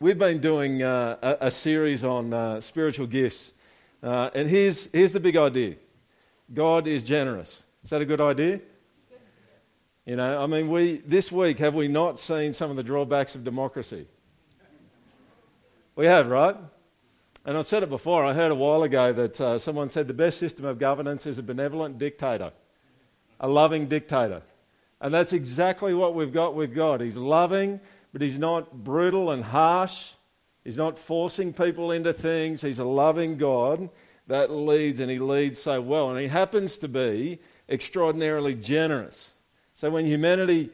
we've been doing uh, a, a, series on uh, spiritual gifts. Uh, and here's, here's the big idea God is generous. Is that a good idea? You know, I mean, we, this week, have we not seen some of the drawbacks of democracy? We have, right? And I've said it before, I heard a while ago that uh, someone said the best system of governance is a benevolent dictator, a loving dictator. And that's exactly what we've got with God. He's loving, but He's not brutal and harsh. He's not forcing people into things. He's a loving God that leads, and He leads so well. And He happens to be extraordinarily generous. So when humanity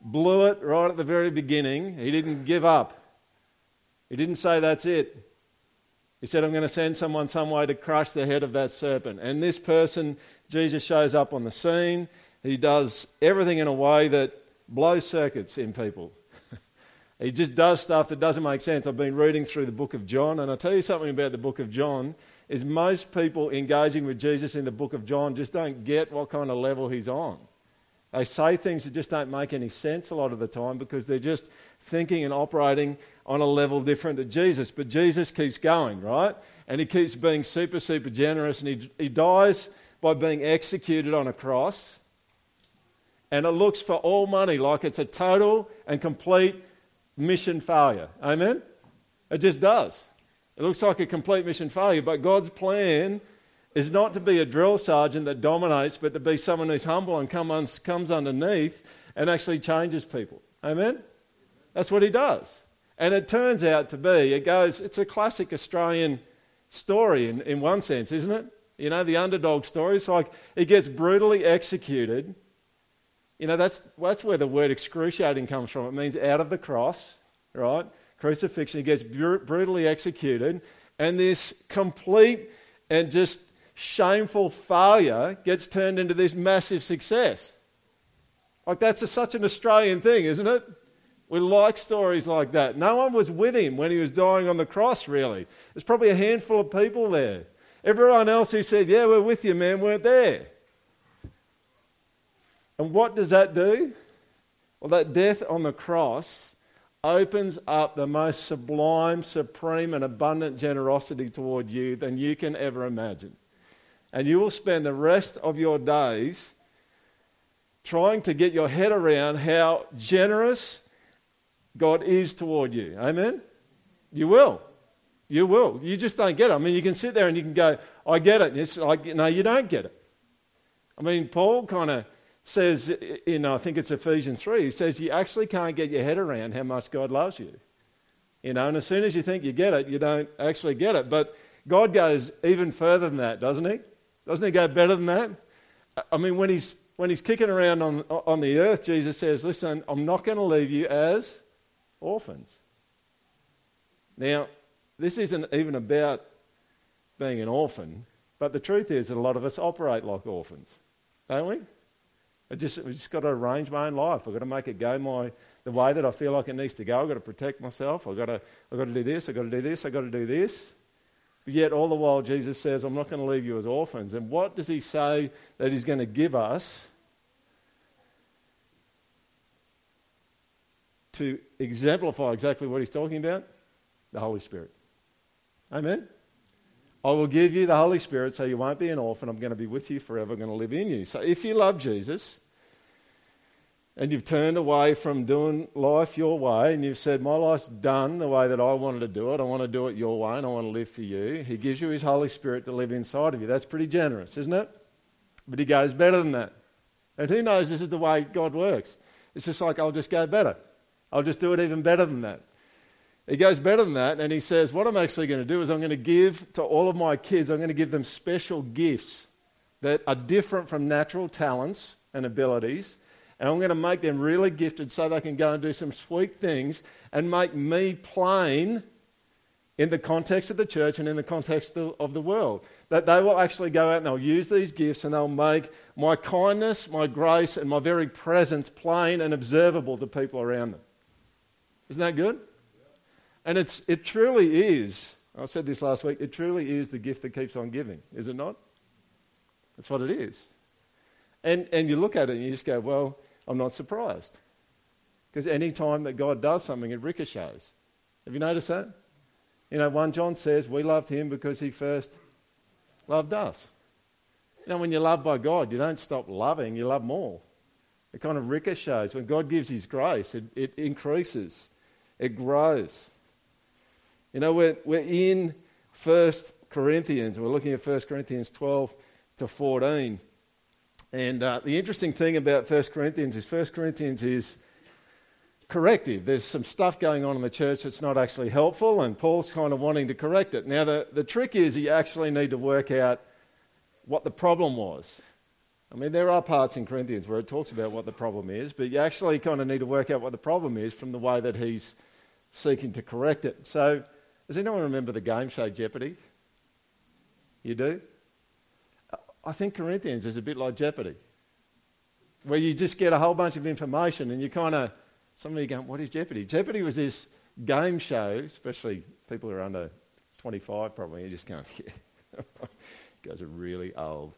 blew it right at the very beginning, He didn't give up. He didn't say, That's it. He said, I'm going to send someone some way to crush the head of that serpent. And this person, Jesus shows up on the scene. He does everything in a way that blows circuits in people. He just does stuff that doesn't make sense. I've been reading through the book of John, and I'll tell you something about the book of John is most people engaging with Jesus in the book of John just don't get what kind of level he's on. They say things that just don't make any sense a lot of the time because they're just thinking and operating on a level different to Jesus. But Jesus keeps going, right? And he keeps being super, super generous, and he, he dies by being executed on a cross and it looks for all money like it's a total and complete mission failure. Amen? It just does. It looks like a complete mission failure, but God's plan is not to be a drill sergeant that dominates, but to be someone who's humble and come un- comes underneath and actually changes people. Amen? That's what he does. And it turns out to be, it goes, it's a classic Australian story in, in one sense, isn't it? You know, the underdog story. It's like he gets brutally executed you know, that's, that's where the word excruciating comes from. It means out of the cross, right? Crucifixion. He gets brutally executed, and this complete and just shameful failure gets turned into this massive success. Like, that's a, such an Australian thing, isn't it? We like stories like that. No one was with him when he was dying on the cross, really. There's probably a handful of people there. Everyone else who said, Yeah, we're with you, man, weren't there. And what does that do? Well, that death on the cross opens up the most sublime, supreme, and abundant generosity toward you than you can ever imagine. And you will spend the rest of your days trying to get your head around how generous God is toward you. Amen? You will. You will. You just don't get it. I mean, you can sit there and you can go, I get it. it's like, no, you don't get it. I mean, Paul kind of says in, I think it's Ephesians 3, he says you actually can't get your head around how much God loves you. You know, and as soon as you think you get it, you don't actually get it. But God goes even further than that, doesn't he? Doesn't he go better than that? I mean, when he's, when he's kicking around on, on the earth, Jesus says, Listen, I'm not going to leave you as orphans. Now, this isn't even about being an orphan, but the truth is that a lot of us operate like orphans, don't we? I just, I just got to arrange my own life. I've got to make it go my, the way that I feel like it needs to go. I've got to protect myself. I've got to, I've got to do this. I've got to do this. I've got to do this. But yet, all the while, Jesus says, I'm not going to leave you as orphans. And what does he say that he's going to give us to exemplify exactly what he's talking about? The Holy Spirit. Amen? I will give you the Holy Spirit so you won't be an orphan. I'm going to be with you forever. I'm going to live in you. So if you love Jesus and you've turned away from doing life your way and you've said, My life's done the way that I wanted to do it, I want to do it your way and I want to live for you, He gives you His Holy Spirit to live inside of you. That's pretty generous, isn't it? But He goes better than that. And who knows this is the way God works? It's just like, I'll just go better. I'll just do it even better than that. He goes better than that, and he says, What I'm actually going to do is I'm going to give to all of my kids, I'm going to give them special gifts that are different from natural talents and abilities. And I'm going to make them really gifted so they can go and do some sweet things and make me plain in the context of the church and in the context of the world. That they will actually go out and they'll use these gifts and they'll make my kindness, my grace, and my very presence plain and observable to people around them. Isn't that good? And it's, it truly is, I said this last week, it truly is the gift that keeps on giving, is it not? That's what it is. And, and you look at it and you just go, well, I'm not surprised. Because any time that God does something, it ricochets. Have you noticed that? You know, 1 John says, We loved him because he first loved us. You know, when you're loved by God, you don't stop loving, you love more. It kind of ricochets. When God gives his grace, it, it increases, it grows. You know, we're, we're in 1 Corinthians, we're looking at 1 Corinthians 12 to 14. And uh, the interesting thing about 1 Corinthians is 1 Corinthians is corrective. There's some stuff going on in the church that's not actually helpful, and Paul's kind of wanting to correct it. Now, the, the trick is you actually need to work out what the problem was. I mean, there are parts in Corinthians where it talks about what the problem is, but you actually kind of need to work out what the problem is from the way that he's seeking to correct it. So, does anyone remember the game show Jeopardy? You do? I think Corinthians is a bit like Jeopardy, where you just get a whole bunch of information and you kind of, some of you going, What is Jeopardy? Jeopardy was this game show, especially people who are under 25 probably, you're just going, Yeah, you guys are really old.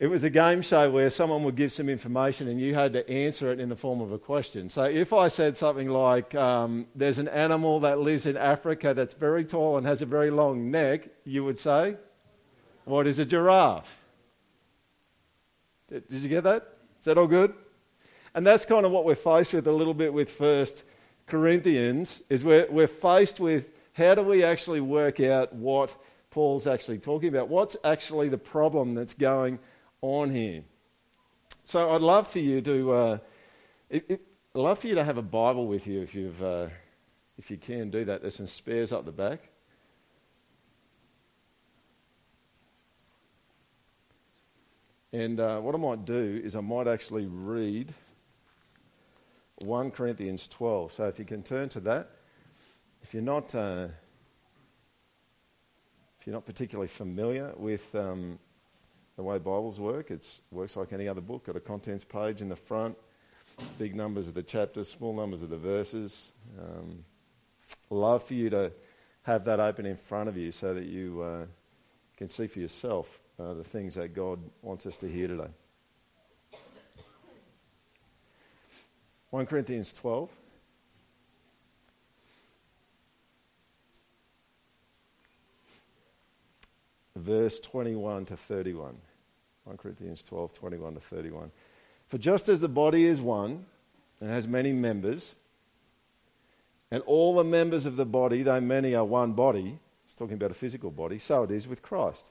It was a game show where someone would give some information and you had to answer it in the form of a question. So if I said something like, um, There's an animal that lives in Africa that's very tall and has a very long neck, you would say, What is a giraffe? Did, did you get that? Is that all good? And that's kind of what we're faced with a little bit with First Corinthians, is we're, we're faced with how do we actually work out what Paul's actually talking about? What's actually the problem that's going on here. So I'd love for you to, uh, it, it, I'd love for you to have a Bible with you if you've, uh, if you can do that. There's some spares up the back. And uh, what I might do is I might actually read 1 Corinthians 12. So if you can turn to that. If you're not, uh, if you're not particularly familiar with um, the way Bibles work. It works like any other book. Got a contents page in the front, big numbers of the chapters, small numbers of the verses. Um, love for you to have that open in front of you so that you uh, can see for yourself uh, the things that God wants us to hear today. 1 Corinthians 12. Verse 21 to 31. 1 Corinthians 12, 21 to 31. For just as the body is one and has many members, and all the members of the body, though many are one body, he's talking about a physical body, so it is with Christ.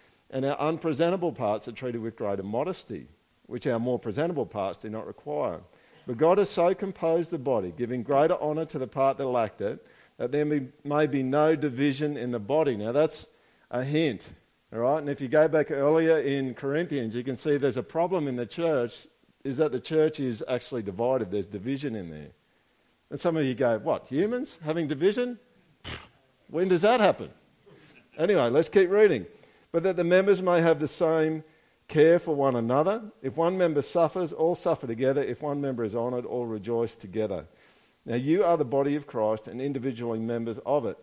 And our unpresentable parts are treated with greater modesty, which our more presentable parts do not require. But God has so composed the body, giving greater honour to the part that lacked it, that there may be no division in the body. Now, that's a hint all right, and if you go back earlier in Corinthians, you can see there's a problem in the church is that the church is actually divided. There's division in there. And some of you go, What, humans having division? When does that happen? Anyway, let's keep reading. But that the members may have the same care for one another. If one member suffers, all suffer together. If one member is honoured, all rejoice together. Now you are the body of Christ and individually members of it.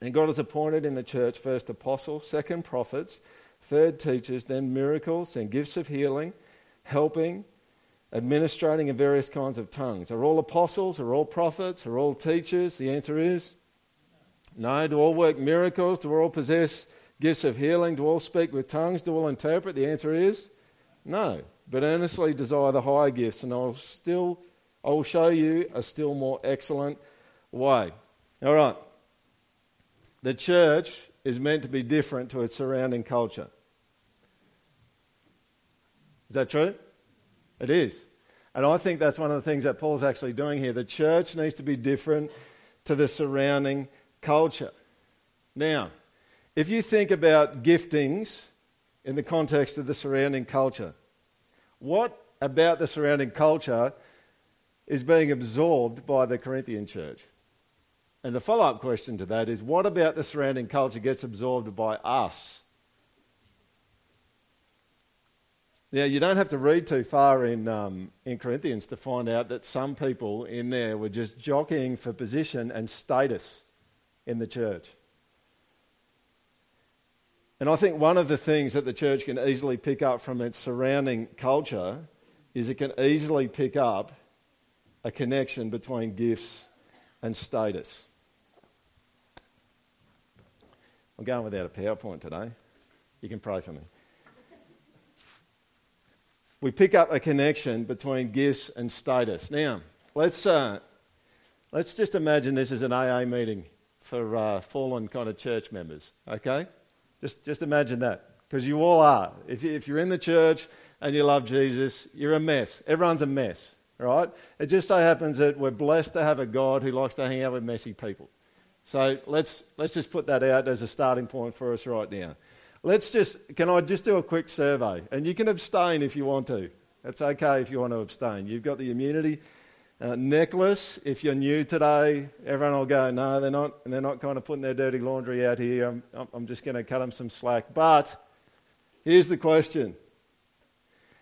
And God has appointed in the church first apostles, second prophets, third teachers, then miracles and gifts of healing, helping, administrating in various kinds of tongues. Are all apostles? Are all prophets? Are all teachers? The answer is no. Do all work miracles? Do all possess gifts of healing? Do all speak with tongues? Do all interpret? The answer is no. But earnestly desire the higher gifts, and I'll still I will show you a still more excellent way. All right. The church is meant to be different to its surrounding culture. Is that true? It is. And I think that's one of the things that Paul's actually doing here. The church needs to be different to the surrounding culture. Now, if you think about giftings in the context of the surrounding culture, what about the surrounding culture is being absorbed by the Corinthian church? And the follow up question to that is what about the surrounding culture gets absorbed by us? Now, you don't have to read too far in, um, in Corinthians to find out that some people in there were just jockeying for position and status in the church. And I think one of the things that the church can easily pick up from its surrounding culture is it can easily pick up a connection between gifts and status. I'm going without a PowerPoint today. You can pray for me. We pick up a connection between gifts and status. Now, let's, uh, let's just imagine this is an AA meeting for uh, fallen kind of church members, okay? Just, just imagine that, because you all are. If, you, if you're in the church and you love Jesus, you're a mess. Everyone's a mess, right? It just so happens that we're blessed to have a God who likes to hang out with messy people. So let's, let's just put that out as a starting point for us right now. Let's just, can I just do a quick survey? And you can abstain if you want to. That's okay if you want to abstain. You've got the immunity uh, necklace. If you're new today, everyone will go, no, they're not, they're not kind of putting their dirty laundry out here. I'm, I'm just going to cut them some slack. But here's the question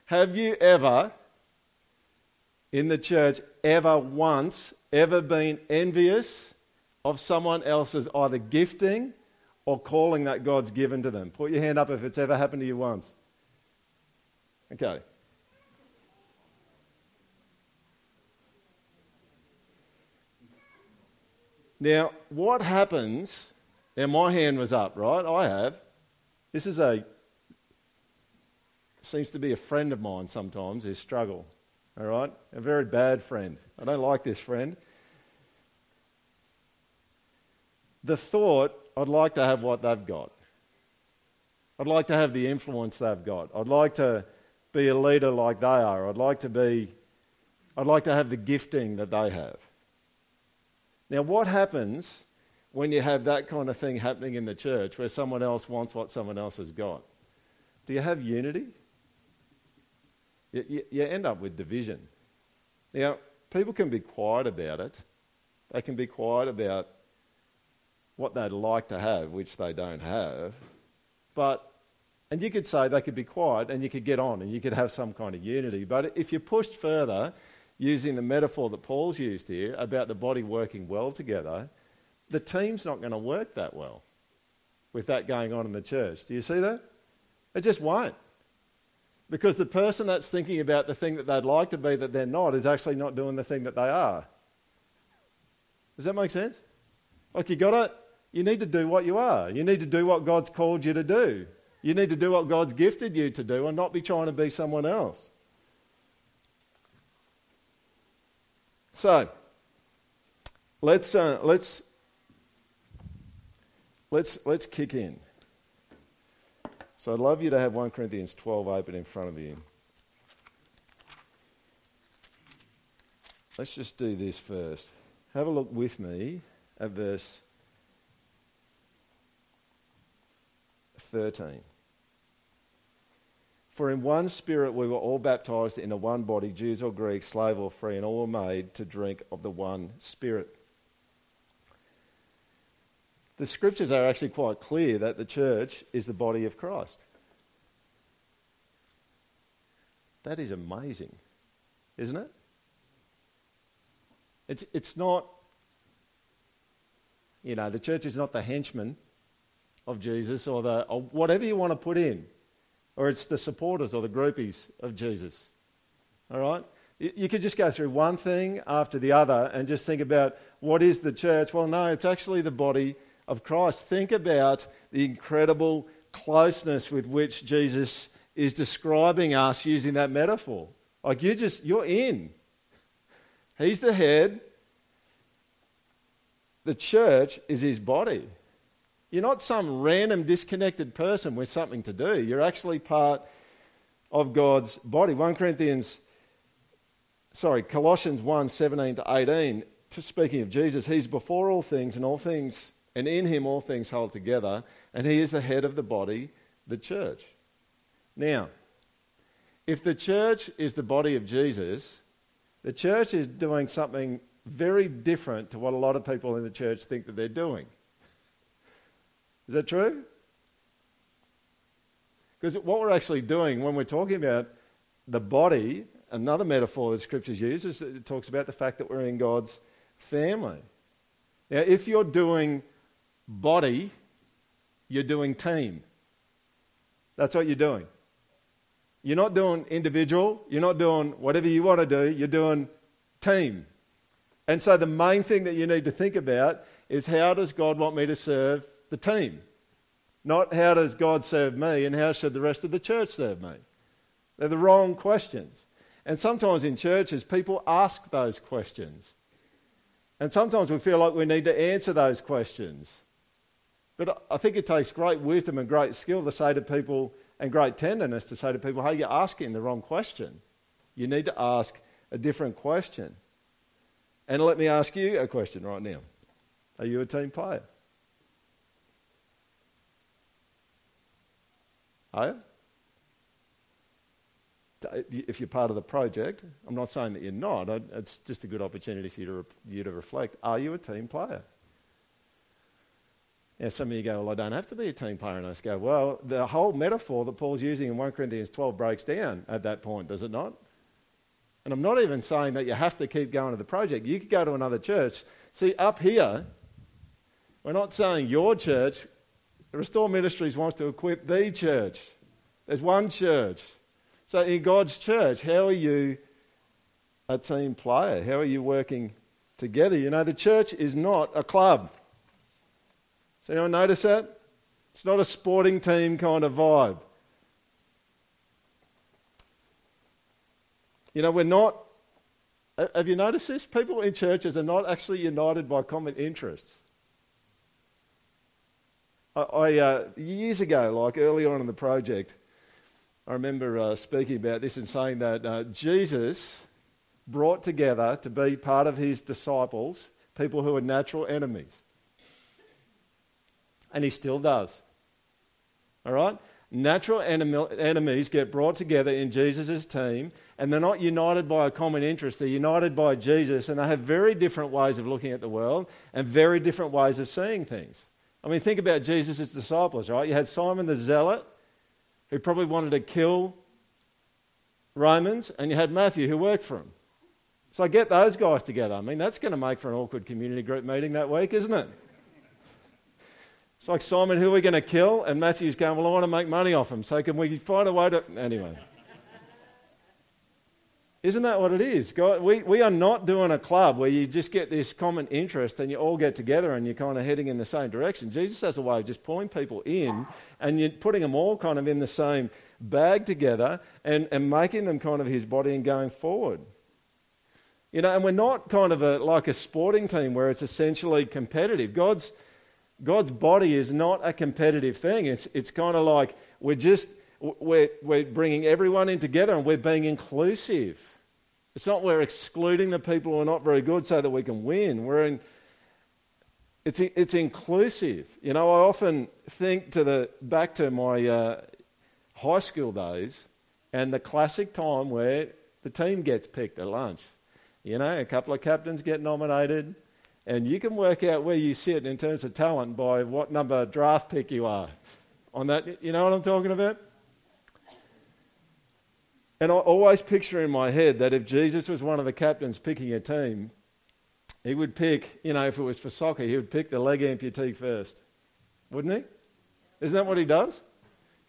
Have you ever, in the church, ever once, ever been envious of someone else's either gifting or calling that God's given to them? Put your hand up if it's ever happened to you once. Okay. Now, what happens? Now, my hand was up, right? I have. This is a, seems to be a friend of mine sometimes, is struggle, all right? A very bad friend. I don't like this friend. the thought, I'd like to have what they've got. I'd like to have the influence they've got. I'd like to be a leader like they are. I'd like to be, I'd like to have the gifting that they have. Now, what happens when you have that kind of thing happening in the church where someone else wants what someone else has got? Do you have unity? You, you, you end up with division. Now, people can be quiet about it. They can be quiet about what they'd like to have, which they don't have. But, and you could say they could be quiet and you could get on and you could have some kind of unity. But if you pushed further, using the metaphor that Paul's used here about the body working well together, the team's not going to work that well with that going on in the church. Do you see that? It just won't. Because the person that's thinking about the thing that they'd like to be that they're not is actually not doing the thing that they are. Does that make sense? Like you got to you need to do what you are. You need to do what God's called you to do. You need to do what God's gifted you to do and not be trying to be someone else. So, let's, uh, let's, let's, let's kick in. So I'd love you to have 1 Corinthians 12 open in front of you. Let's just do this first. Have a look with me at verse 13. For in one spirit we were all baptized into one body, Jews or Greeks, slave or free, and all were made to drink of the one spirit. The scriptures are actually quite clear that the church is the body of Christ. That is amazing, isn't it? It's, it's not, you know, the church is not the henchman of Jesus or, the, or whatever you want to put in. Or it's the supporters or the groupies of Jesus. All right? You could just go through one thing after the other and just think about what is the church? Well, no, it's actually the body of Christ. Think about the incredible closeness with which Jesus is describing us using that metaphor. Like you just, you're in. He's the head, the church is his body. You're not some random disconnected person with something to do. You're actually part of God's body. 1 Corinthians, sorry, Colossians 1 17 to 18, to speaking of Jesus, he's before all things, and all things, and in him all things hold together, and he is the head of the body, the church. Now, if the church is the body of Jesus, the church is doing something very different to what a lot of people in the church think that they're doing. Is that true? Because what we're actually doing when we're talking about the body, another metaphor that Scripture uses, it talks about the fact that we're in God's family. Now, if you're doing body, you're doing team. That's what you're doing. You're not doing individual, you're not doing whatever you want to do, you're doing team. And so the main thing that you need to think about is how does God want me to serve the team? Not how does God serve me and how should the rest of the church serve me? They're the wrong questions. And sometimes in churches, people ask those questions. And sometimes we feel like we need to answer those questions. But I think it takes great wisdom and great skill to say to people, and great tenderness to say to people, hey, you're asking the wrong question. You need to ask a different question. And let me ask you a question right now Are you a team player? You? Uh, if you're part of the project, I'm not saying that you're not, it's just a good opportunity for you to, you to reflect. Are you a team player? Yeah, some of you go, well, I don't have to be a team player. And I just go, well, the whole metaphor that Paul's using in 1 Corinthians 12 breaks down at that point, does it not? And I'm not even saying that you have to keep going to the project. You could go to another church. See, up here, we're not saying your church. Restore Ministries wants to equip the church. There's one church. So in God's church, how are you a team player? How are you working together? You know, the church is not a club. Does anyone notice that? It's not a sporting team kind of vibe. You know, we're not. Have you noticed this? People in churches are not actually united by common interests. I, uh, years ago, like early on in the project, I remember uh, speaking about this and saying that uh, Jesus brought together to be part of his disciples people who are natural enemies and he still does. All right? Natural enemies get brought together in Jesus' team, and they're not united by a common interest. They're united by Jesus, and they have very different ways of looking at the world and very different ways of seeing things. I mean, think about Jesus' disciples, right? You had Simon the Zealot, who probably wanted to kill Romans, and you had Matthew, who worked for him. So get those guys together. I mean, that's going to make for an awkward community group meeting that week, isn't it? It's like Simon, who are we going to kill? And Matthew's going, Well, I want to make money off him. So can we find a way to. Anyway. Isn't that what it is? God, we, we are not doing a club where you just get this common interest and you all get together and you're kind of heading in the same direction. Jesus has a way of just pulling people in and you're putting them all kind of in the same bag together and, and making them kind of his body and going forward. You know, and we're not kind of a, like a sporting team where it's essentially competitive. God's God's body is not a competitive thing. It's, it's kind of like we're just, we're, we're bringing everyone in together and we're being inclusive. It's not we're excluding the people who are not very good so that we can win. We're in, it's, it's inclusive. You know, I often think to the, back to my uh, high school days and the classic time where the team gets picked at lunch. You know, a couple of captains get nominated, and you can work out where you sit in terms of talent by what number draft pick you are. On that, you know what I'm talking about? And I always picture in my head that if Jesus was one of the captains picking a team, he would pick, you know, if it was for soccer, he would pick the leg amputee first. Wouldn't he? Isn't that what he does?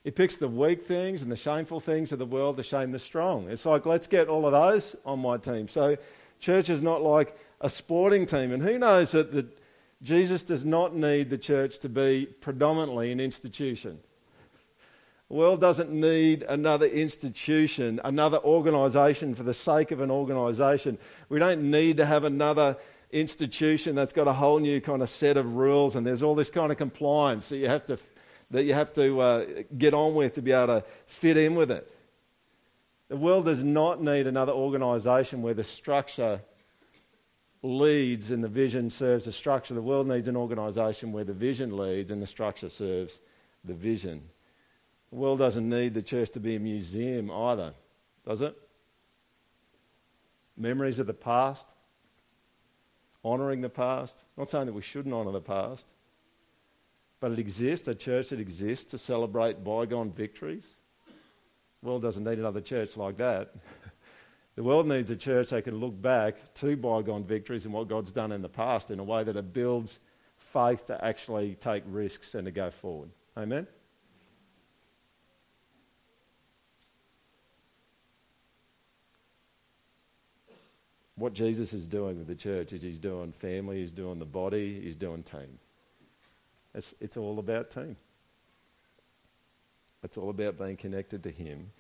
He picks the weak things and the shameful things of the world to shame the strong. It's like, let's get all of those on my team. So, church is not like a sporting team. And who knows that the, Jesus does not need the church to be predominantly an institution. The world doesn't need another institution, another organisation for the sake of an organisation. We don't need to have another institution that's got a whole new kind of set of rules, and there's all this kind of compliance that you have to, that you have to uh, get on with to be able to fit in with it. The world does not need another organisation where the structure leads and the vision serves the structure. The world needs an organisation where the vision leads and the structure serves the vision. The world doesn't need the church to be a museum either, does it? Memories of the past, honouring the past. Not saying that we shouldn't honour the past, but it exists, a church that exists to celebrate bygone victories. The world doesn't need another church like that. the world needs a church that can look back to bygone victories and what God's done in the past in a way that it builds faith to actually take risks and to go forward. Amen? What Jesus is doing with the church is he's doing family, he's doing the body, he's doing team. It's, it's all about team. It's all about being connected to him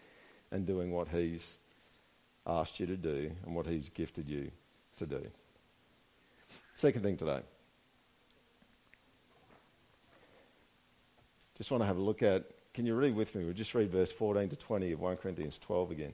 and doing what he's asked you to do and what he's gifted you to do. Second thing today. Just want to have a look at, can you read with me? We'll just read verse 14 to 20 of 1 Corinthians 12 again.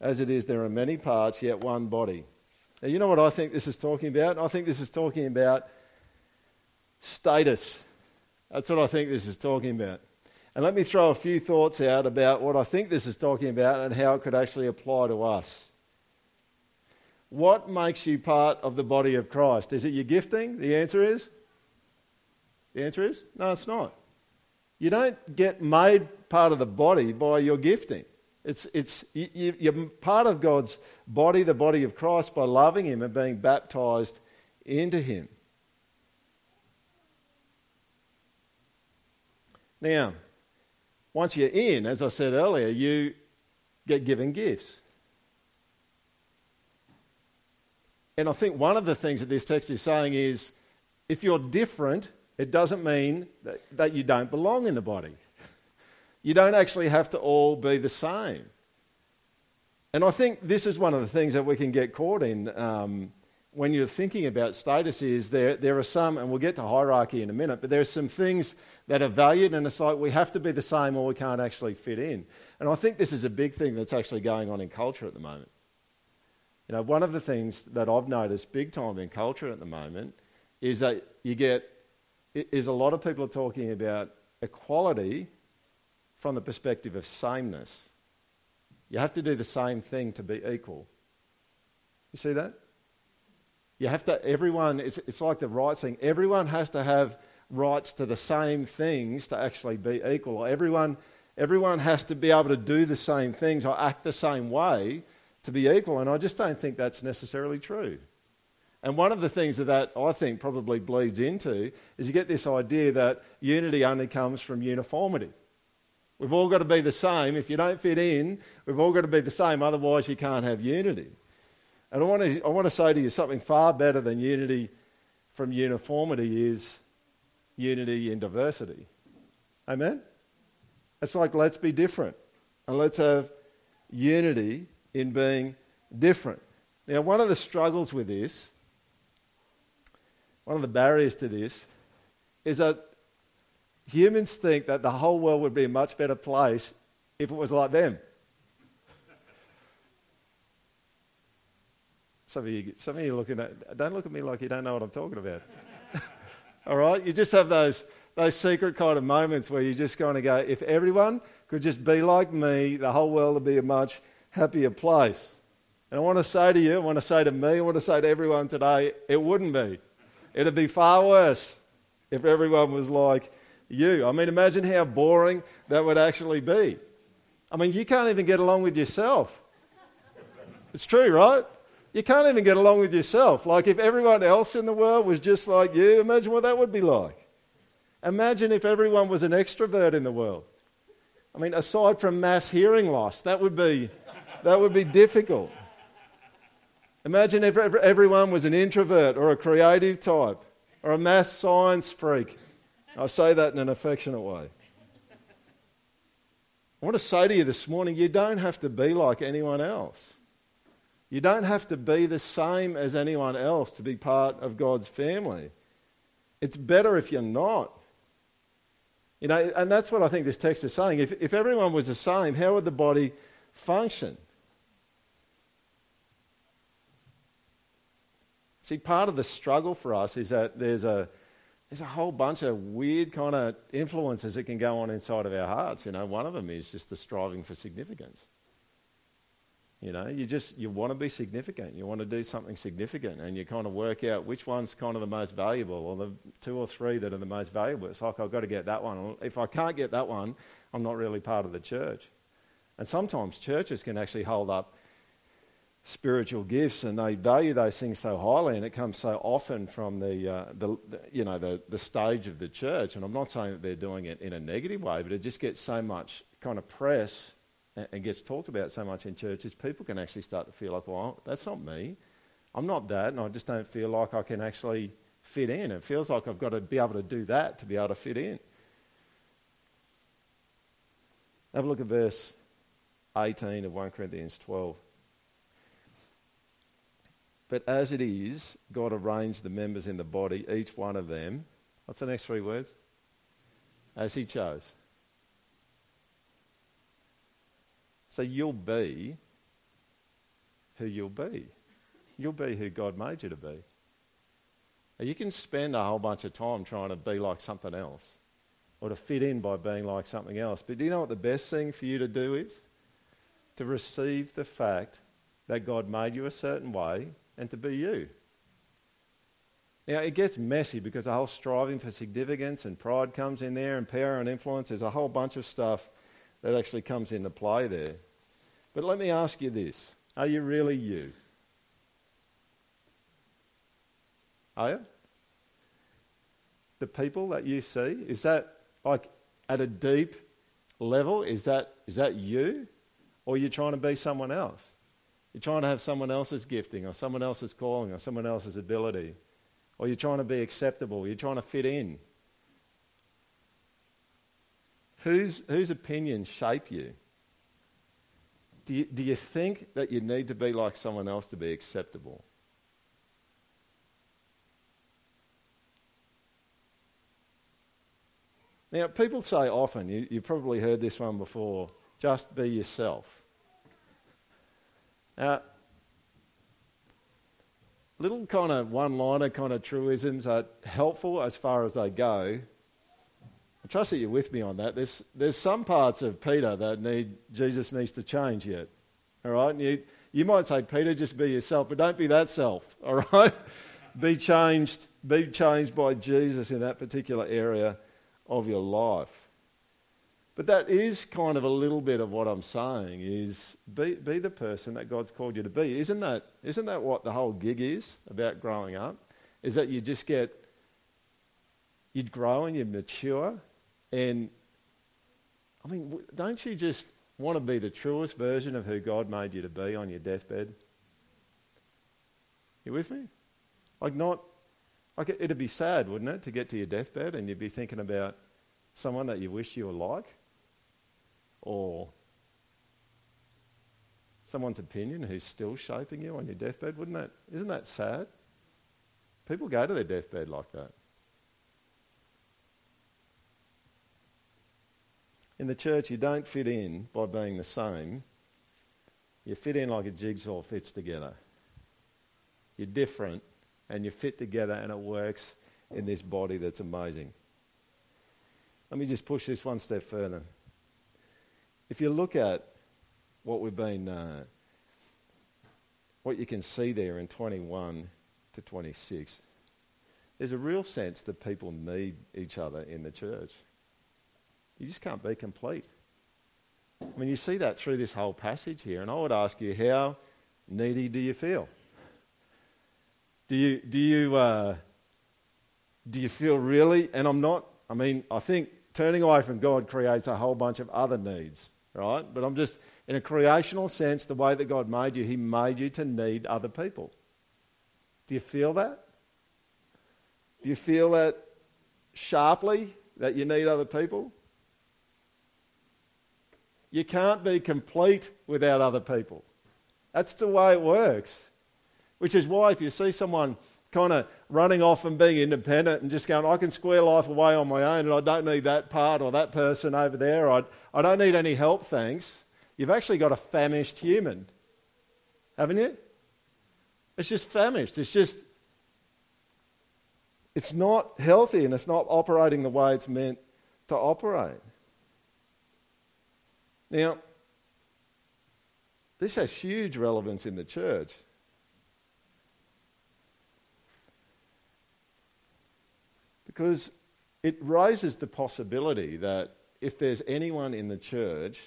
As it is, there are many parts, yet one body. Now, you know what I think this is talking about? I think this is talking about status. That's what I think this is talking about. And let me throw a few thoughts out about what I think this is talking about and how it could actually apply to us. What makes you part of the body of Christ? Is it your gifting? The answer is? The answer is? No, it's not. You don't get made part of the body by your gifting. It's, it's, you, you're part of God's body, the body of Christ, by loving Him and being baptized into Him. Now, once you're in, as I said earlier, you get given gifts. And I think one of the things that this text is saying is if you're different, it doesn't mean that, that you don't belong in the body. You don't actually have to all be the same. And I think this is one of the things that we can get caught in um, when you're thinking about status is there, there are some, and we'll get to hierarchy in a minute, but there are some things that are valued and it's like we have to be the same or we can't actually fit in. And I think this is a big thing that's actually going on in culture at the moment. You know, one of the things that I've noticed big time in culture at the moment is that you get, is a lot of people are talking about equality from the perspective of sameness. You have to do the same thing to be equal. You see that? You have to, everyone, it's, it's like the rights thing. Everyone has to have rights to the same things to actually be equal. Everyone, everyone has to be able to do the same things or act the same way to be equal. And I just don't think that's necessarily true. And one of the things that, that I think probably bleeds into is you get this idea that unity only comes from uniformity. We've all got to be the same. If you don't fit in, we've all got to be the same, otherwise, you can't have unity. And I want to, I want to say to you something far better than unity from uniformity is unity in diversity. Amen? It's like let's be different and let's have unity in being different. Now, one of the struggles with this, one of the barriers to this, is that Humans think that the whole world would be a much better place if it was like them. Some of you, some of you looking at, don't look at me like you don't know what I'm talking about. All right? You just have those, those secret kind of moments where you're just going to go, if everyone could just be like me, the whole world would be a much happier place. And I want to say to you, I want to say to me, I want to say to everyone today, it wouldn't be. It'd be far worse if everyone was like you. I mean, imagine how boring that would actually be. I mean, you can't even get along with yourself. It's true, right? You can't even get along with yourself. Like if everyone else in the world was just like you, imagine what that would be like. Imagine if everyone was an extrovert in the world. I mean, aside from mass hearing loss, that would be, that would be difficult. Imagine if everyone was an introvert or a creative type or a mass science freak. I say that in an affectionate way. I want to say to you this morning you don't have to be like anyone else. You don't have to be the same as anyone else to be part of God's family. It's better if you're not. You know, and that's what I think this text is saying. If, if everyone was the same, how would the body function? See, part of the struggle for us is that there's a, there's a whole bunch of weird kind of influences that can go on inside of our hearts. You know, one of them is just the striving for significance. You know, you just you want to be significant. You want to do something significant, and you kind of work out which one's kind of the most valuable, or the two or three that are the most valuable. It's like I've got to get that one. If I can't get that one, I'm not really part of the church. And sometimes churches can actually hold up spiritual gifts, and they value those things so highly, and it comes so often from the, uh, the, you know the, the stage of the church. And I'm not saying that they're doing it in a negative way, but it just gets so much kind of press and gets talked about so much in churches, people can actually start to feel like, well, that's not me. I'm not that, and I just don't feel like I can actually fit in. It feels like I've got to be able to do that to be able to fit in. Have a look at verse 18 of 1 Corinthians 12. But as it is, God arranged the members in the body, each one of them. What's the next three words? As He chose. So you'll be who you'll be. You'll be who God made you to be. You can spend a whole bunch of time trying to be like something else or to fit in by being like something else. But do you know what the best thing for you to do is? To receive the fact that God made you a certain way and to be you. Now, it gets messy because the whole striving for significance and pride comes in there, and power and influence. There's a whole bunch of stuff that actually comes into play there. But let me ask you this Are you really you? Are you? The people that you see, is that like at a deep level? Is that, is that you? Or are you trying to be someone else? You're trying to have someone else's gifting or someone else's calling or someone else's ability. Or you're trying to be acceptable. You're trying to fit in. Whose, whose opinions shape you? Do, you? do you think that you need to be like someone else to be acceptable? Now, people say often, you, you've probably heard this one before, just be yourself. Now, little kind of one liner kind of truisms are helpful as far as they go, I trust that you're with me on that. There's, there's some parts of Peter that need Jesus needs to change yet. All right? And you, you might say, Peter, just be yourself, but don't be that self. All right? be changed, be changed by Jesus in that particular area of your life. But that is kind of a little bit of what I'm saying is be, be the person that God's called you to be. Isn't that, isn't that what the whole gig is about growing up? Is that you just get, you'd grow and you mature and I mean, don't you just want to be the truest version of who God made you to be on your deathbed? You with me? Like, not, like it'd be sad, wouldn't it, to get to your deathbed and you'd be thinking about someone that you wish you were like? Or someone's opinion who's still shaping you on your deathbed? Wouldn't that, isn't that sad? People go to their deathbed like that. In the church, you don't fit in by being the same. You fit in like a jigsaw fits together. You're different and you fit together and it works in this body that's amazing. Let me just push this one step further. If you look at what we've been, uh, what you can see there in 21 to 26, there's a real sense that people need each other in the church. You just can't be complete. I mean, you see that through this whole passage here, and I would ask you, how needy do you feel? Do you, do you, uh, do you feel really, and I'm not, I mean, I think turning away from God creates a whole bunch of other needs, right? But I'm just, in a creational sense, the way that God made you, He made you to need other people. Do you feel that? Do you feel that sharply, that you need other people? You can't be complete without other people. That's the way it works. Which is why, if you see someone kind of running off and being independent and just going, I can square life away on my own and I don't need that part or that person over there, I, I don't need any help, thanks. You've actually got a famished human, haven't you? It's just famished. It's just, it's not healthy and it's not operating the way it's meant to operate. Now, this has huge relevance in the church. Because it raises the possibility that if there's anyone in the church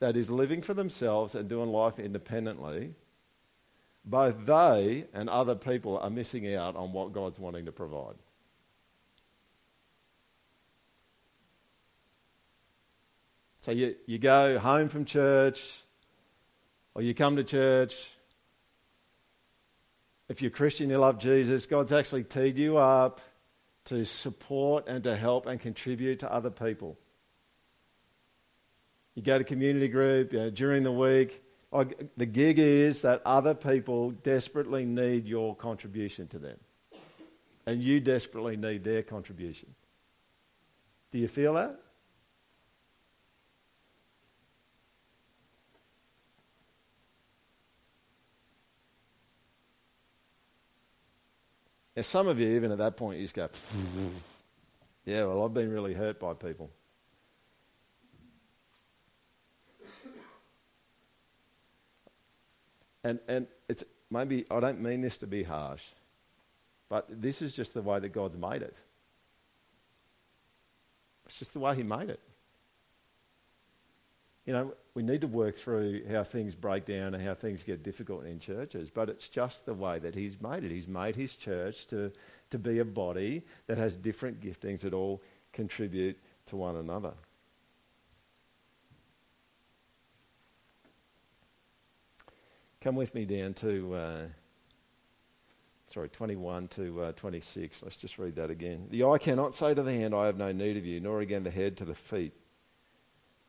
that is living for themselves and doing life independently, both they and other people are missing out on what God's wanting to provide. So you, you go home from church, or you come to church. If you're a Christian, you love Jesus, God's actually teed you up to support and to help and contribute to other people. You go to community group you know, during the week. The gig is that other people desperately need your contribution to them. And you desperately need their contribution. Do you feel that? Now, some of you, even at that point, you just go, yeah, well, I've been really hurt by people. And, and it's maybe, I don't mean this to be harsh, but this is just the way that God's made it. It's just the way He made it. You know, we need to work through how things break down and how things get difficult in churches, but it's just the way that He's made it. He's made His church to, to be a body that has different giftings that all contribute to one another. Come with me down to, uh, sorry, 21 to uh, 26. Let's just read that again. The eye cannot say to the hand, I have no need of you, nor again the head to the feet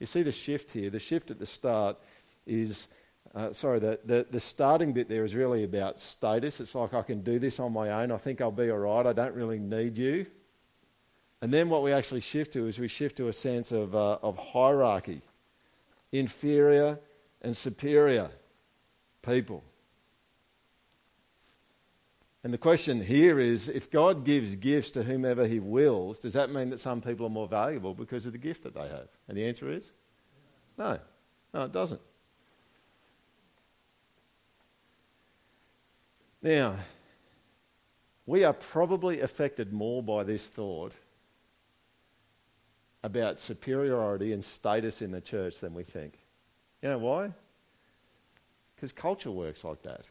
You see the shift here. The shift at the start is, uh, sorry, the, the, the starting bit there is really about status. It's like I can do this on my own. I think I'll be all right. I don't really need you. And then what we actually shift to is we shift to a sense of, uh, of hierarchy inferior and superior people. And the question here is if God gives gifts to whomever He wills, does that mean that some people are more valuable because of the gift that they have? And the answer is no. No, it doesn't. Now, we are probably affected more by this thought about superiority and status in the church than we think. You know why? Because culture works like that.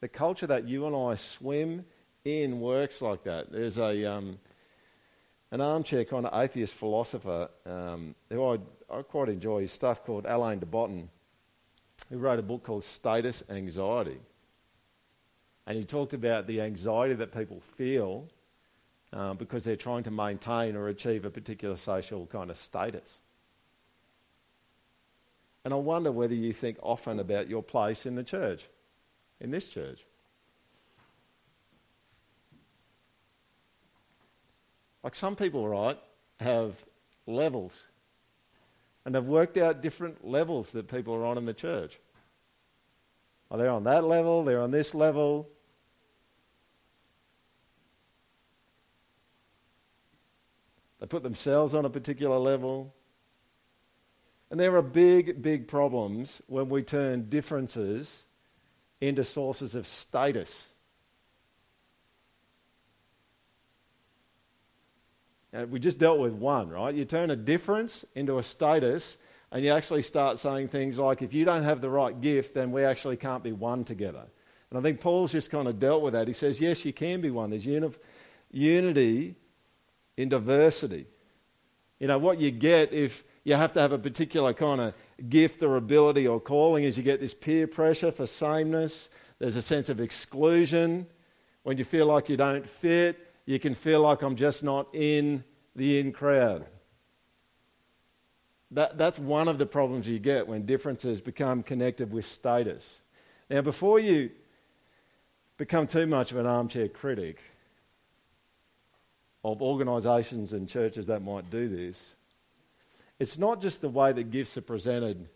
The culture that you and I swim in works like that. There's a um, an armchair kind of atheist philosopher um, who I, I quite enjoy his stuff called Alain de Botton, who wrote a book called Status Anxiety. And he talked about the anxiety that people feel uh, because they're trying to maintain or achieve a particular social kind of status. And I wonder whether you think often about your place in the church in this church. Like some people, right, have levels and have worked out different levels that people are on in the church. Oh, are they on that level? They're on this level. They put themselves on a particular level. And there are big, big problems when we turn differences into sources of status. Now, we just dealt with one, right? You turn a difference into a status, and you actually start saying things like, if you don't have the right gift, then we actually can't be one together. And I think Paul's just kind of dealt with that. He says, yes, you can be one. There's uni- unity in diversity. You know, what you get if you have to have a particular kind of gift or ability or calling as you get this peer pressure for sameness. There's a sense of exclusion. When you feel like you don't fit, you can feel like I'm just not in the in crowd. That, that's one of the problems you get when differences become connected with status. Now, before you become too much of an armchair critic of organisations and churches that might do this, it's not just the way that gifts are presented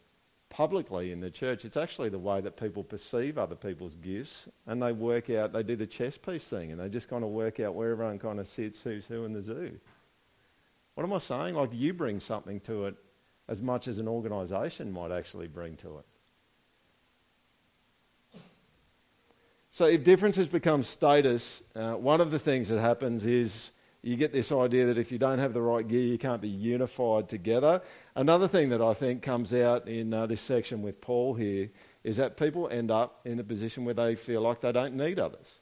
publicly in the church, it's actually the way that people perceive other people's gifts and they work out, they do the chess piece thing and they just kind of work out where everyone kind of sits, who's who in the zoo. What am I saying? Like you bring something to it as much as an organisation might actually bring to it. So, if differences become status, uh, one of the things that happens is you get this idea that if you don't have the right gear, you can't be unified together. Another thing that I think comes out in uh, this section with Paul here is that people end up in a position where they feel like they don't need others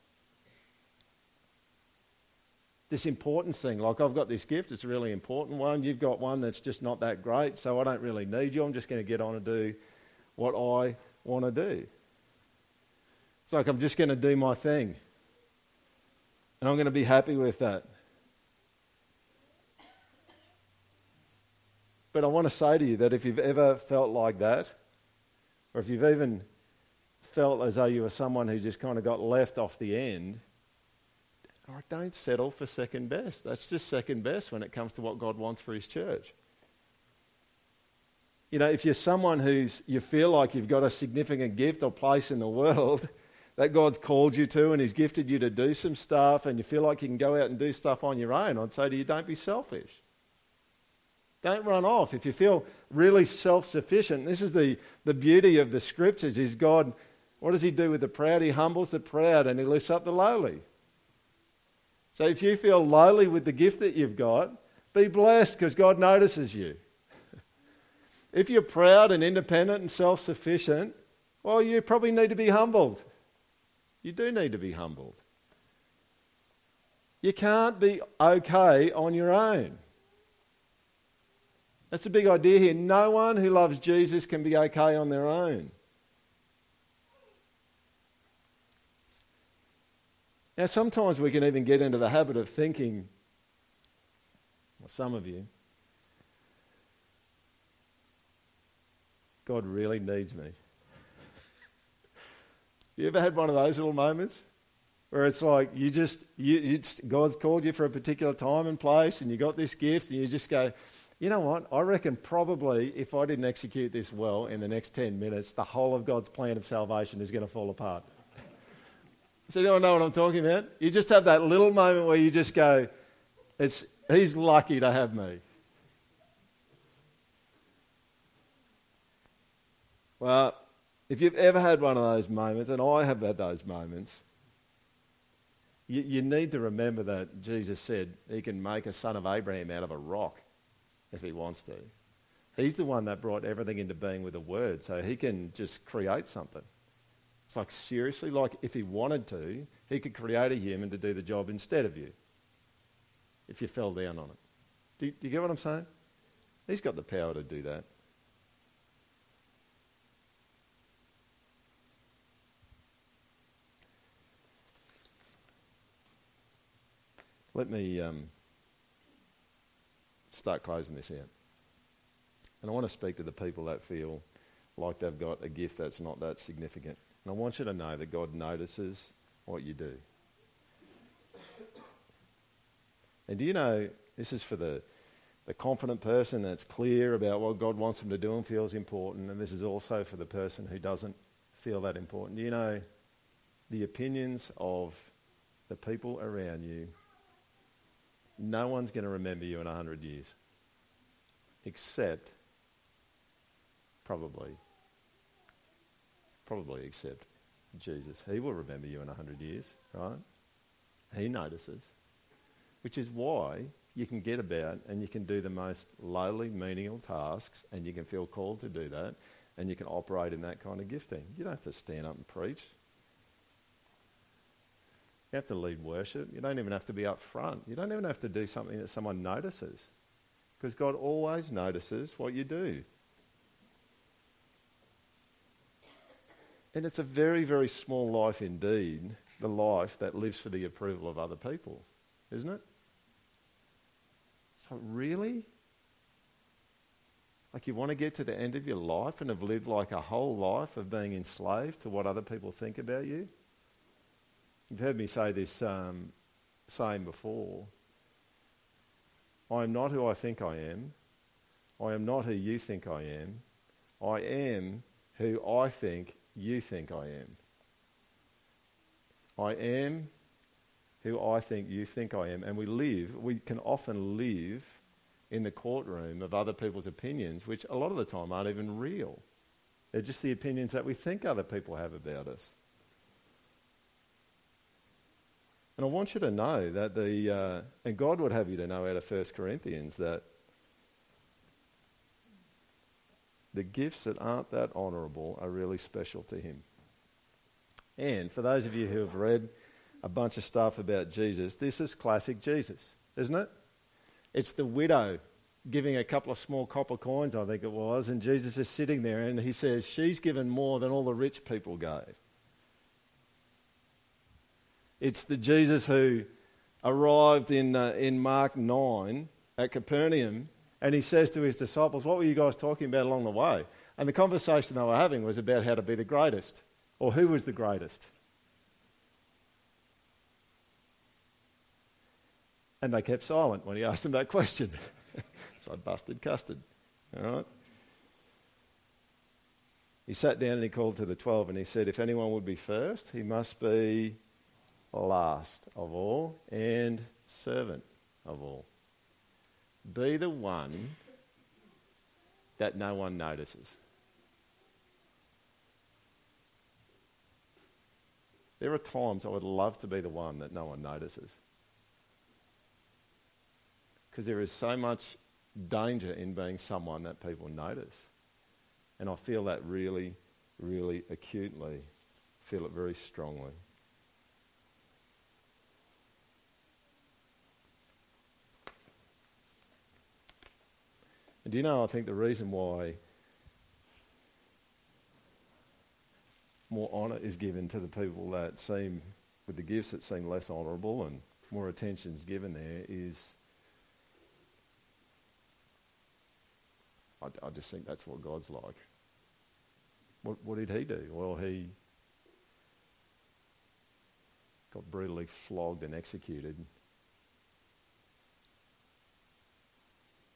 this importance thing. Like, I've got this gift, it's a really important one. You've got one that's just not that great, so I don't really need you. I'm just going to get on and do what I want to do. It's like I'm just going to do my thing. And I'm going to be happy with that. But I want to say to you that if you've ever felt like that, or if you've even felt as though you were someone who just kind of got left off the end, don't settle for second best. That's just second best when it comes to what God wants for His church. You know, if you're someone who's, you feel like you've got a significant gift or place in the world that God's called you to and He's gifted you to do some stuff and you feel like you can go out and do stuff on your own, I'd say to you, don't be selfish. Don't run off. If you feel really self sufficient, this is the, the beauty of the scriptures is God, what does He do with the proud? He humbles the proud and He lifts up the lowly. So if you feel lowly with the gift that you've got, be blessed because God notices you. if you're proud and independent and self sufficient, well, you probably need to be humbled. You do need to be humbled. You can't be okay on your own. That's a big idea here. No one who loves Jesus can be okay on their own. Now, sometimes we can even get into the habit of thinking, well, some of you, God really needs me. you ever had one of those little moments where it's like you just, you, God's called you for a particular time and place and you got this gift and you just go, you know what? I reckon probably if I didn't execute this well in the next 10 minutes, the whole of God's plan of salvation is going to fall apart. So you don't know what I'm talking about? You just have that little moment where you just go, it's, he's lucky to have me. Well, if you've ever had one of those moments, and I have had those moments, you, you, need to remember that Jesus said he can make a son of Abraham out of a rock if he wants to. He's the one that brought everything into being with a word, so he can just create something. It's like, seriously? Like, if he wanted to, he could create a human to do the job instead of you if you fell down on it. Do you, do you get what I'm saying? He's got the power to do that. Let me um, start closing this out. And I want to speak to the people that feel like they've got a gift that's not that significant. And I want you to know that God notices what you do. And do you know, this is for the, the confident person that's clear about what God wants them to do and feels important, and this is also for the person who doesn't feel that important. Do you know the opinions of the people around you no one's going to remember you in 100 years. Except, probably, probably except Jesus. He will remember you in 100 years, right? He notices. Which is why you can get about and you can do the most lowly, menial tasks and you can feel called to do that and you can operate in that kind of gifting. You don't have to stand up and preach. You have to lead worship. You don't even have to be up front. You don't even have to do something that someone notices. Because God always notices what you do. And it's a very, very small life indeed, the life that lives for the approval of other people, isn't it? So, really? Like, you want to get to the end of your life and have lived like a whole life of being enslaved to what other people think about you? You've heard me say this um, saying before I am not who I think I am. I am not who you think I am. I am who I think you think I am. I am who I think you think I am. And we live, we can often live in the courtroom of other people's opinions, which a lot of the time aren't even real. They're just the opinions that we think other people have about us. And I want you to know that the, uh, and God would have you to know out of 1 Corinthians that the gifts that aren't that honourable are really special to Him. And for those of you who have read a bunch of stuff about Jesus, this is classic Jesus, isn't it? It's the widow giving a couple of small copper coins, I think it was, and Jesus is sitting there and he says, She's given more than all the rich people gave. It's the Jesus who arrived in, uh, in Mark 9 at Capernaum and he says to his disciples, What were you guys talking about along the way? And the conversation they were having was about how to be the greatest or who was the greatest. And they kept silent when he asked them that question. so I busted custard. All right? He sat down and he called to the twelve and he said, If anyone would be first, he must be last of all and servant of all. Be the one that no one notices. There are times I would love to be the one that no one notices. Because there is so much danger in being someone that people notice. And I feel that really, really acutely. Feel it very strongly. And do you know, I think the reason why more honour is given to the people that seem, with the gifts that seem less honourable and more attention is given there is, I, I just think that's what God's like. What, what did he do? Well, he got brutally flogged and executed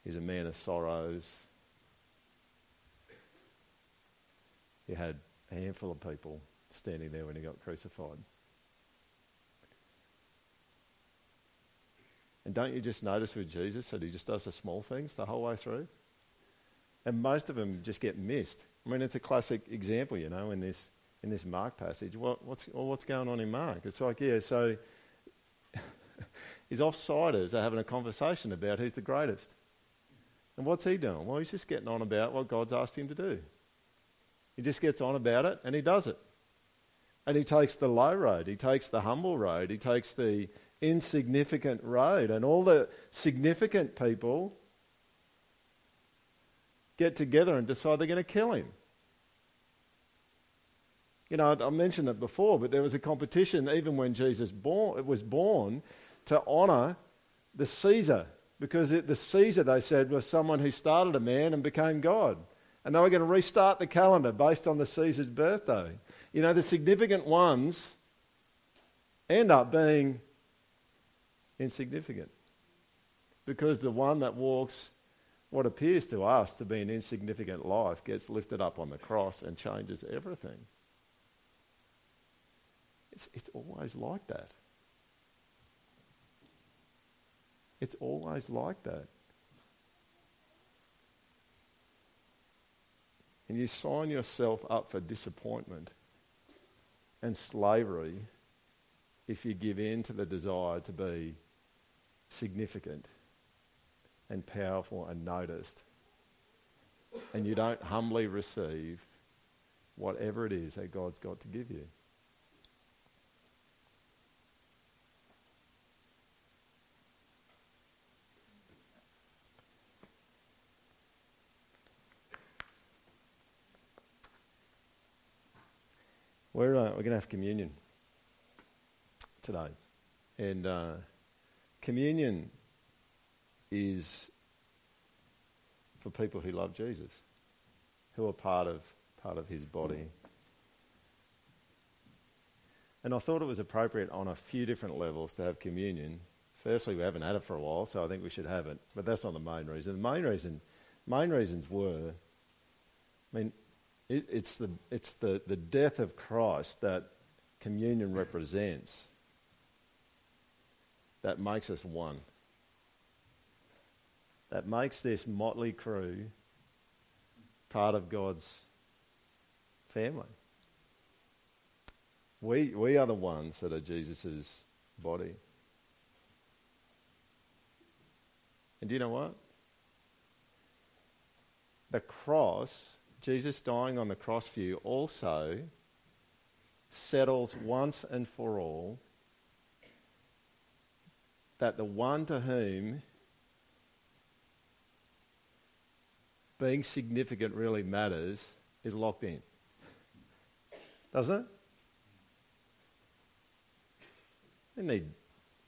He's a man of sorrows. He had a handful of people standing there when he got crucified. And don't you just notice with Jesus that he just does the small things the whole way through? And most of them just get missed. I mean, it's a classic example, you know, in this, in this Mark passage. What, what's, well, what's going on in Mark? It's like, yeah, so his offsiders are having a conversation about who's the greatest. And what's he doing? Well, he's just getting on about what God's asked him to do. He just gets on about it and he does it. And he takes the low road, he takes the humble road, he takes the insignificant road. And all the significant people get together and decide they're going to kill him. You know, I mentioned it before, but there was a competition even when Jesus born, was born to honour the Caesar because it, the Caesar, they said, was someone who started a man and became God. And they were going to restart the calendar based on the Caesar's birthday. You know, the significant ones end up being insignificant because the one that walks what appears to us to be an insignificant life gets lifted up on the cross and changes everything. It's, it's always like that. It's always like that. And you sign yourself up for disappointment and slavery if you give in to the desire to be significant and powerful and noticed. And you don't humbly receive whatever it is that God's got to give you. We're, uh, we're going to have communion today. And uh, communion is for people who love Jesus, who are part of, part of his body. And I thought it was appropriate on a few different levels to have communion. Firstly, we haven't had it for a while, so I think we should have it. But that's not the main reason. The main reason, main reasons were, I mean, it, it's the, it's the, the death of Christ that communion represents that makes us one. That makes this motley crew part of God's family. We, we are the ones that are Jesus' body. And do you know what? The cross Jesus dying on the cross for you also settles once and for all that the one to whom being significant really matters is locked in. Doesn't it? You, need,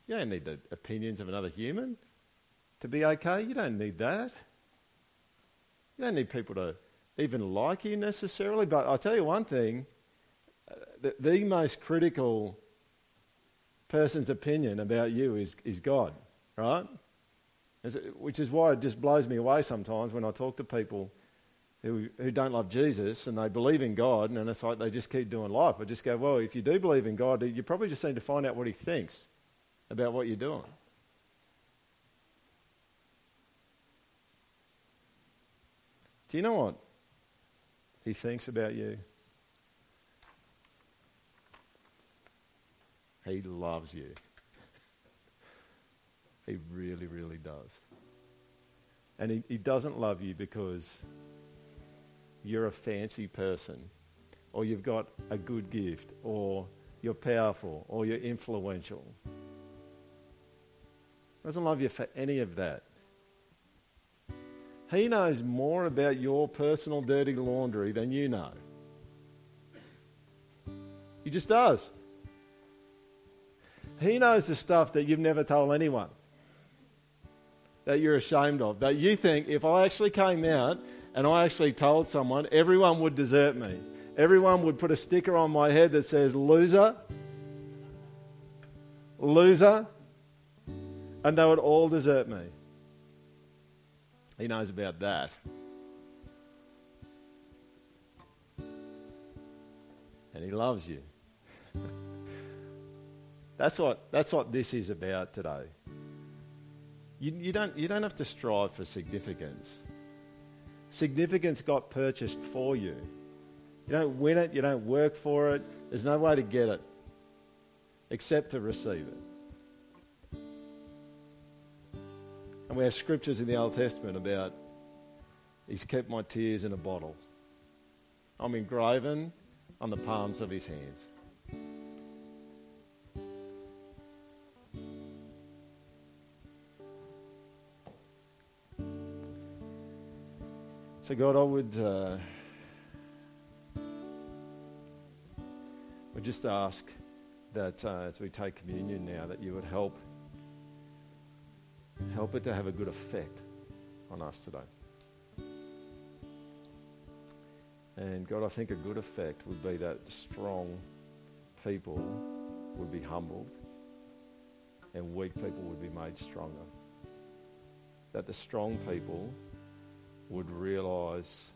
you don't need the opinions of another human to be okay. You don't need that. You don't need people to even like you necessarily, but I'll tell you one thing uh, the, the most critical person's opinion about you is, is God, right? Which is why it just blows me away sometimes when I talk to people who, who don't love Jesus and they believe in God and it's like they just keep doing life. I just go, well, if you do believe in God, you probably just need to find out what He thinks about what you're doing. Do you know what? He thinks about you. He loves you. he really, really does. And he, he doesn't love you because you're a fancy person, or you've got a good gift, or you're powerful, or you're influential. He doesn't love you for any of that. He knows more about your personal dirty laundry than you know. He just does. He knows the stuff that you've never told anyone, that you're ashamed of, that you think if I actually came out and I actually told someone, everyone would desert me. Everyone would put a sticker on my head that says, loser, loser, and they would all desert me. He knows about that. And He loves you. that's, what, that's what this is about today. You, you, don't, you don't have to strive for significance. Significance got purchased for you. You don't win it, you don't work for it, there's no way to get it except to receive it. And we have scriptures in the Old Testament about He's kept my tears in a bottle. I'm engraven on the palms of His hands. So, God, I would, uh, would just ask that uh, as we take communion now, that you would help Help it to have a good effect on us today. And God, I think a good effect would be that strong people would be humbled and weak people would be made stronger. That the strong people would realize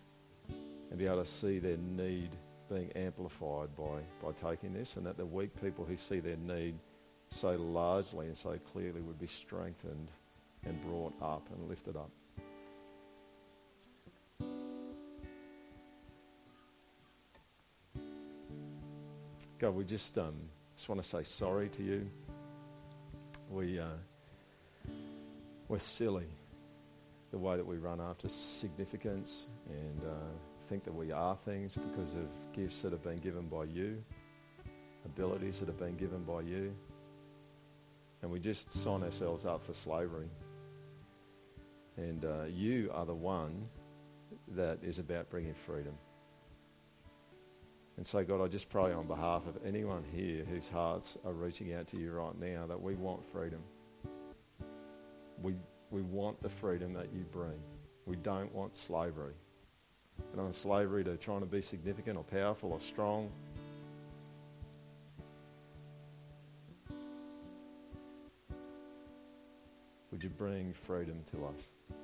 and be able to see their need being amplified by, by taking this, and that the weak people who see their need so largely and so clearly would be strengthened and brought up and lifted up. God, we just um, just want to say sorry to you. We uh, we're silly the way that we run after significance and uh, think that we are things because of gifts that have been given by you, abilities that have been given by you, and we just sign ourselves up for slavery. And uh, you are the one that is about bringing freedom. And so, God, I just pray on behalf of anyone here whose hearts are reaching out to you right now that we want freedom. We, we want the freedom that you bring. We don't want slavery. And on slavery to trying to be significant or powerful or strong. Would you bring freedom to us?